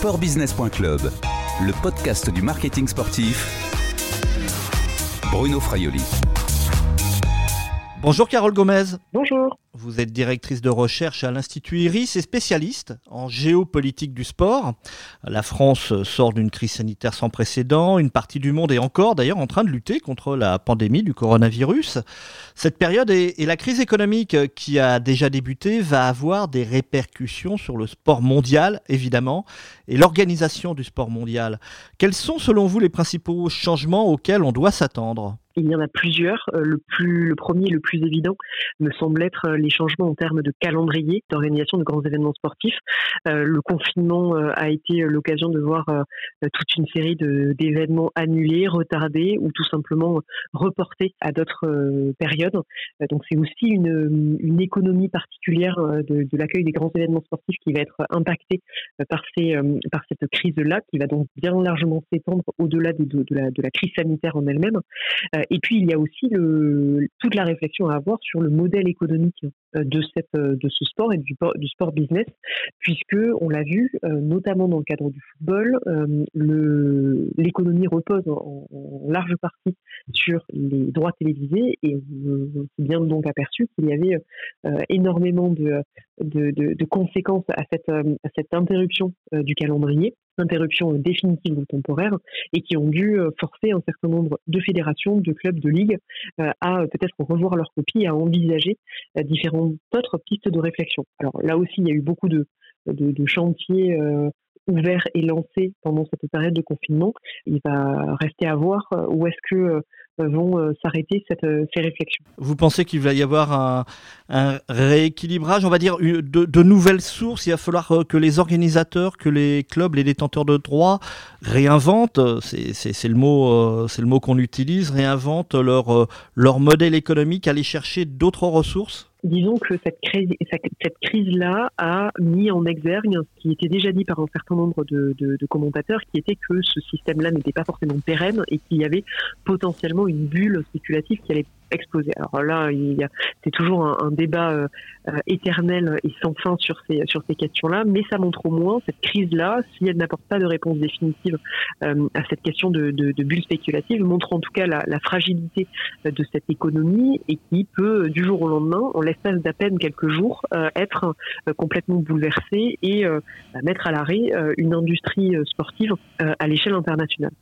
sportbusiness.club, le podcast du marketing sportif. Bruno Fraioli. Bonjour Carole Gomez. Bonjour. Vous êtes directrice de recherche à l'Institut Iris et spécialiste en géopolitique du sport. La France sort d'une crise sanitaire sans précédent. Une partie du monde est encore d'ailleurs en train de lutter contre la pandémie du coronavirus. Cette période et, la crise économique qui a déjà débuté va avoir des répercussions sur le sport mondial, évidemment, et l'organisation du sport mondial. Quels sont selon vous les principaux changements auxquels on doit s'attendre? Il y en a plusieurs. Euh, le, plus, le premier, le plus évident, me semble être euh, les changements en termes de calendrier d'organisation de grands événements sportifs. Euh, le confinement a été l'occasion de voir toute une série d'événements annulés, retardés ou tout simplement reportés à d'autres périodes. donc c'est aussi une, une, économie particulière de, l'accueil des grands événements sportifs qui va être impactée par, ces, par cette crise-là, qui va donc bien largement s'étendre au-delà de, de la crise sanitaire en elle-même. Et puis il y a aussi le, toute la réflexion à avoir sur le modèle économique de, cette, euh, de ce sport et du, sport business, puisque on l'a vu, euh, notamment dans le cadre du football, l'économie repose en, large partie sur les droits télévisés et on s'est bien donc aperçu qu'il y avait énormément de, conséquences à cette, à cette interruption du calendrier interruption définitive ou temporaire et qui ont dû forcer un certain nombre de fédérations, de clubs, de ligues à peut-être revoir leur copie, à envisager différents d'autres pistes de réflexion. Alors là aussi, il y a eu beaucoup de, chantiers euh, ouverts et lancés pendant cette période de confinement. Il va rester à voir euh, où est-ce que euh, vont s'arrêter ces réflexions. Vous pensez qu'il va y avoir un, rééquilibrage, on va dire, de, nouvelles sources? Il va falloir que les organisateurs, que les clubs, les détenteurs de droits réinventent, c'est le mot, le mot qu'on utilise, réinventent leur, leur modèle économique, aller chercher d'autres ressources? Disons que cette crise, cette crise-là a mis en exergue ce qui était déjà dit par un certain nombre de commentateurs, qui était que ce système-là n'était pas forcément pérenne et qu'il y avait potentiellement une bulle spéculative qui allait exploser. Alors là, c'est toujours un, débat euh, euh, éternel et sans fin sur ces questions-là, mais ça montre au moins cette crise-là, si elle n'apporte pas de réponse définitive euh, à cette question de, bulle spéculative, montre en tout cas la, la, fragilité de cette économie et qui peut du jour au lendemain, en l'espace d'à peine quelques jours, être complètement bouleversée et bah, mettre à l'arrêt une industrie sportive à l'échelle internationale.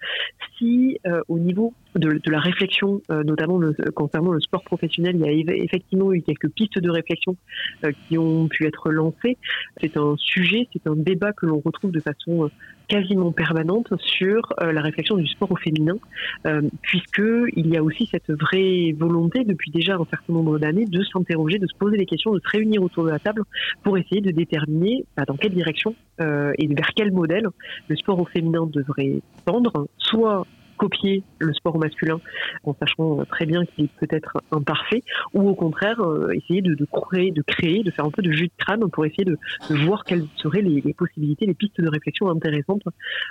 Si au niveau de, la réflexion, notamment le, concernant le sport professionnel, il y a effectivement eu quelques pistes de réflexion euh, qui ont pu être lancées. C'est un sujet, c'est un débat que l'on retrouve de façon euh, quasiment permanente sur euh, la réflexion du sport au féminin, puisque il y a aussi cette vraie volonté depuis déjà un certain nombre d'années de s'interroger, de se poser des questions, de se réunir autour de la table pour essayer de déterminer bah, dans quelle direction et vers quel modèle le sport au féminin devrait tendre, soit copier le sport masculin en sachant très bien qu'il est peut-être imparfait, ou au contraire euh, essayer de, créer, de créer, de faire un peu de jus de crâne pour essayer de, voir quelles seraient les, possibilités, les pistes de réflexion intéressantes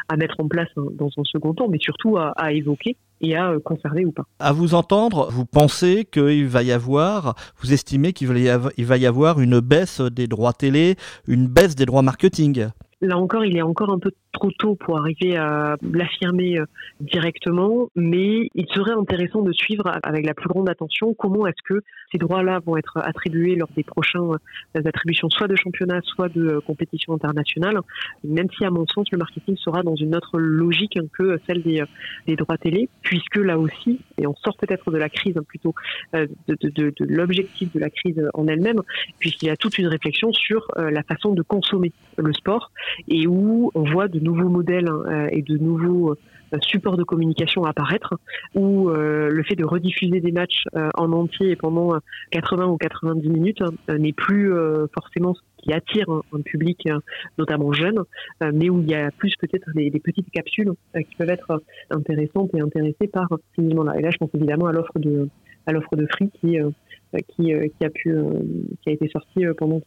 à mettre en place dans un second temps, mais surtout à, évoquer et à euh, conserver ou pas. À vous entendre, vous pensez qu'il va y avoir, vous estimez qu'il va y avoir une baisse des droits télé, une baisse des droits marketing? Là encore, il est encore un peu trop tôt pour arriver à l'affirmer euh, directement, mais il serait intéressant de suivre avec la plus grande attention comment est-ce que ces droits-là vont être attribués lors des prochaines euh, attributions, soit de championnat, soit de euh, compétition internationale, même si à mon sens le marketing sera dans une autre logique que celle des, des droits télé, puisque là aussi, et on sort peut-être de la crise hein, plutôt de l'objectif de la crise en elle-même, puisqu'il y a toute une réflexion sur la façon de consommer le sport et où on voit de nouveaux modèles hein, euh, et de nouveaux euh, supports de communication apparaître, où euh, le fait de rediffuser des matchs en entier pendant 80 ou 90 minutes n'est plus forcément ce qui attire un, public, notamment jeune, mais où il y a plus peut-être des, petites capsules qui peuvent être intéressantes et intéressées par ces éléments-là. Et là, je pense évidemment à l'offre de à l'offre de Free qui euh, qui, euh, qui, a pu, euh, qui a été sorti pendant,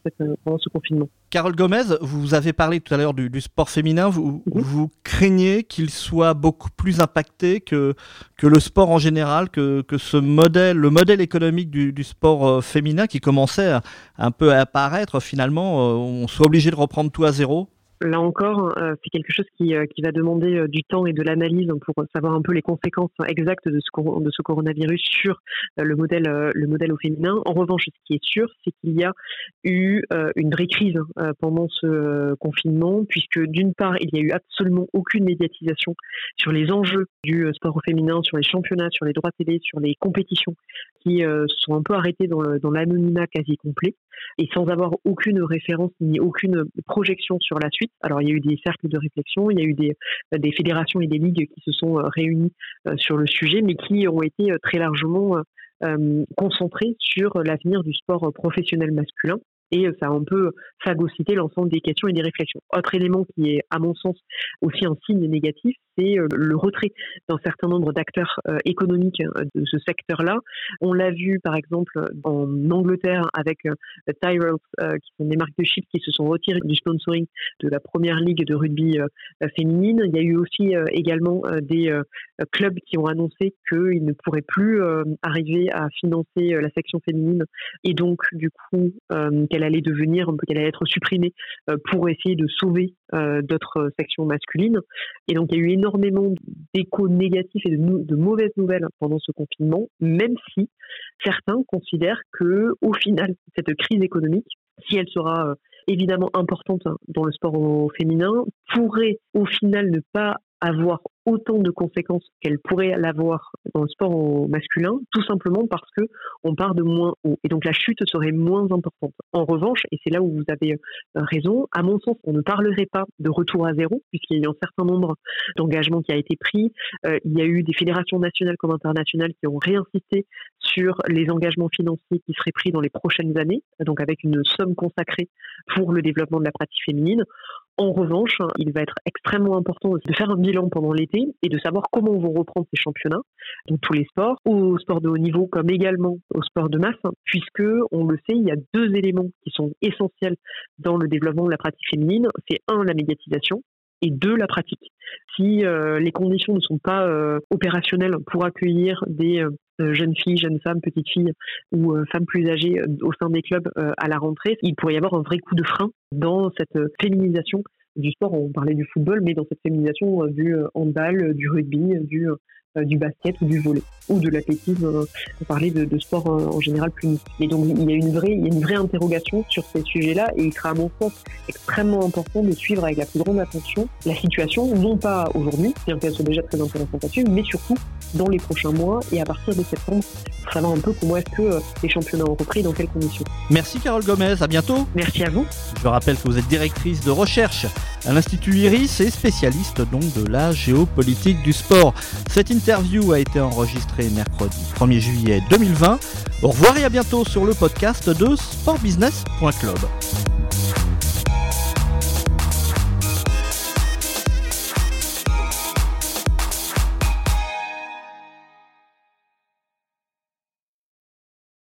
pendant ce confinement. Carole Gomez, vous avez parlé tout à l'heure du, sport féminin. Vous, vous craignez qu'il soit beaucoup plus impacté que, que le sport en général, que, que ce modèle, le modèle économique du, du sport féminin qui commençait un peu à apparaître, finalement, on soit obligé de reprendre tout à zéro? Là encore, c'est quelque chose qui, qui va demander du temps et de l'analyse pour savoir un peu les conséquences exactes de ce, coronavirus sur le modèle, le modèle au féminin. En revanche, ce qui est sûr, c'est qu'il y a eu une vraie crise pendant ce confinement, puisque d'une part, il n'y a eu absolument aucune médiatisation sur les enjeux du sport au féminin, sur les championnats, sur les droits télé, sur les compétitions qui sont un peu arrêtées dans l'anonymat quasi complet et sans avoir aucune référence ni aucune projection sur la suite. Alors il y a eu des cercles de réflexion, il y a eu des, des fédérations et des ligues qui se sont réunies sur le sujet, mais qui ont été très largement concentrées sur l'avenir du sport professionnel masculin et ça a un peu phagocyté l'ensemble des questions et des réflexions. Autre élément qui est, à mon sens, aussi un signe négatif, c'est euh, le retrait d'un certain nombre d'acteurs euh, économiques euh, de ce secteur-là. On l'a vu, par exemple, en Angleterre avec Tyrells, qui sont des marques de chips qui se sont retirées du sponsoring de la première ligue de rugby féminine. Il y a eu aussi également des clubs qui ont annoncé qu'ils ne pourraient plus arriver à financer la section féminine et donc, du coup, allait devenir, qu'elle allait être supprimée pour essayer de sauver d'autres sections masculines. Et donc, il y a eu énormément d'échos négatifs et de, mauvaises nouvelles pendant ce confinement, même si certains considèrent que, au final, cette crise économique, si elle sera euh, évidemment importante dans le sport féminin, pourrait au final ne pas avoir autant de conséquences qu'elle pourrait l'avoir dans le sport au masculin, tout simplement parce que on part de moins haut et donc la chute serait moins importante. En revanche, et c'est là où vous avez euh, raison, à mon sens, on ne parlerait pas de retour à zéro puisqu'il y a eu un certain nombre d'engagements qui a été pris. Euh, il y a eu des fédérations nationales comme internationales qui ont réinsisté sur les engagements financiers qui seraient pris dans les prochaines années, donc avec une somme consacrée pour le développement de la pratique féminine. En revanche, il va être extrêmement important de faire un bilan pendant l'été et de savoir comment vont reprendre ces championnats, dans tous les sports, au sport de haut niveau comme également au sport de masse, puisque on le sait, il y a deux éléments qui sont essentiels dans le développement de la pratique féminine. C'est un, la médiatisation, et deux, la pratique. Si euh, les conditions ne sont pas euh, opérationnelles pour accueillir des euh, jeunes filles, jeunes femmes, petites filles ou femmes plus âgées au sein des clubs à la rentrée, il pourrait y avoir un vrai coup de frein dans cette féminisation du sport. On parlait du football, mais dans cette féminisation du handball, du rugby, du euh, du basket ou du volet ou de l'athlétisme. Euh, on parlait de, de sport euh, en général plus Et donc il y a une vraie, il y a une vraie interrogation sur ces sujets-là et il sera à mon sens extrêmement important de suivre avec la plus grande attention la situation, non pas aujourd'hui, bien qu'elle soit déjà très intéressante là-dessus, mais surtout dans les prochains mois et à partir de septembre pour savoir un peu comment est-ce que les championnats ont repris, dans quelles conditions. Merci Carole Gomez, à bientôt. Merci à vous. Je rappelle que vous êtes directrice de recherche à l'Institut Iris et spécialiste donc de la géopolitique du sport. Cette interview a été enregistrée mercredi 1er juillet 2020. Au revoir et à bientôt sur le podcast de sportbusiness.club.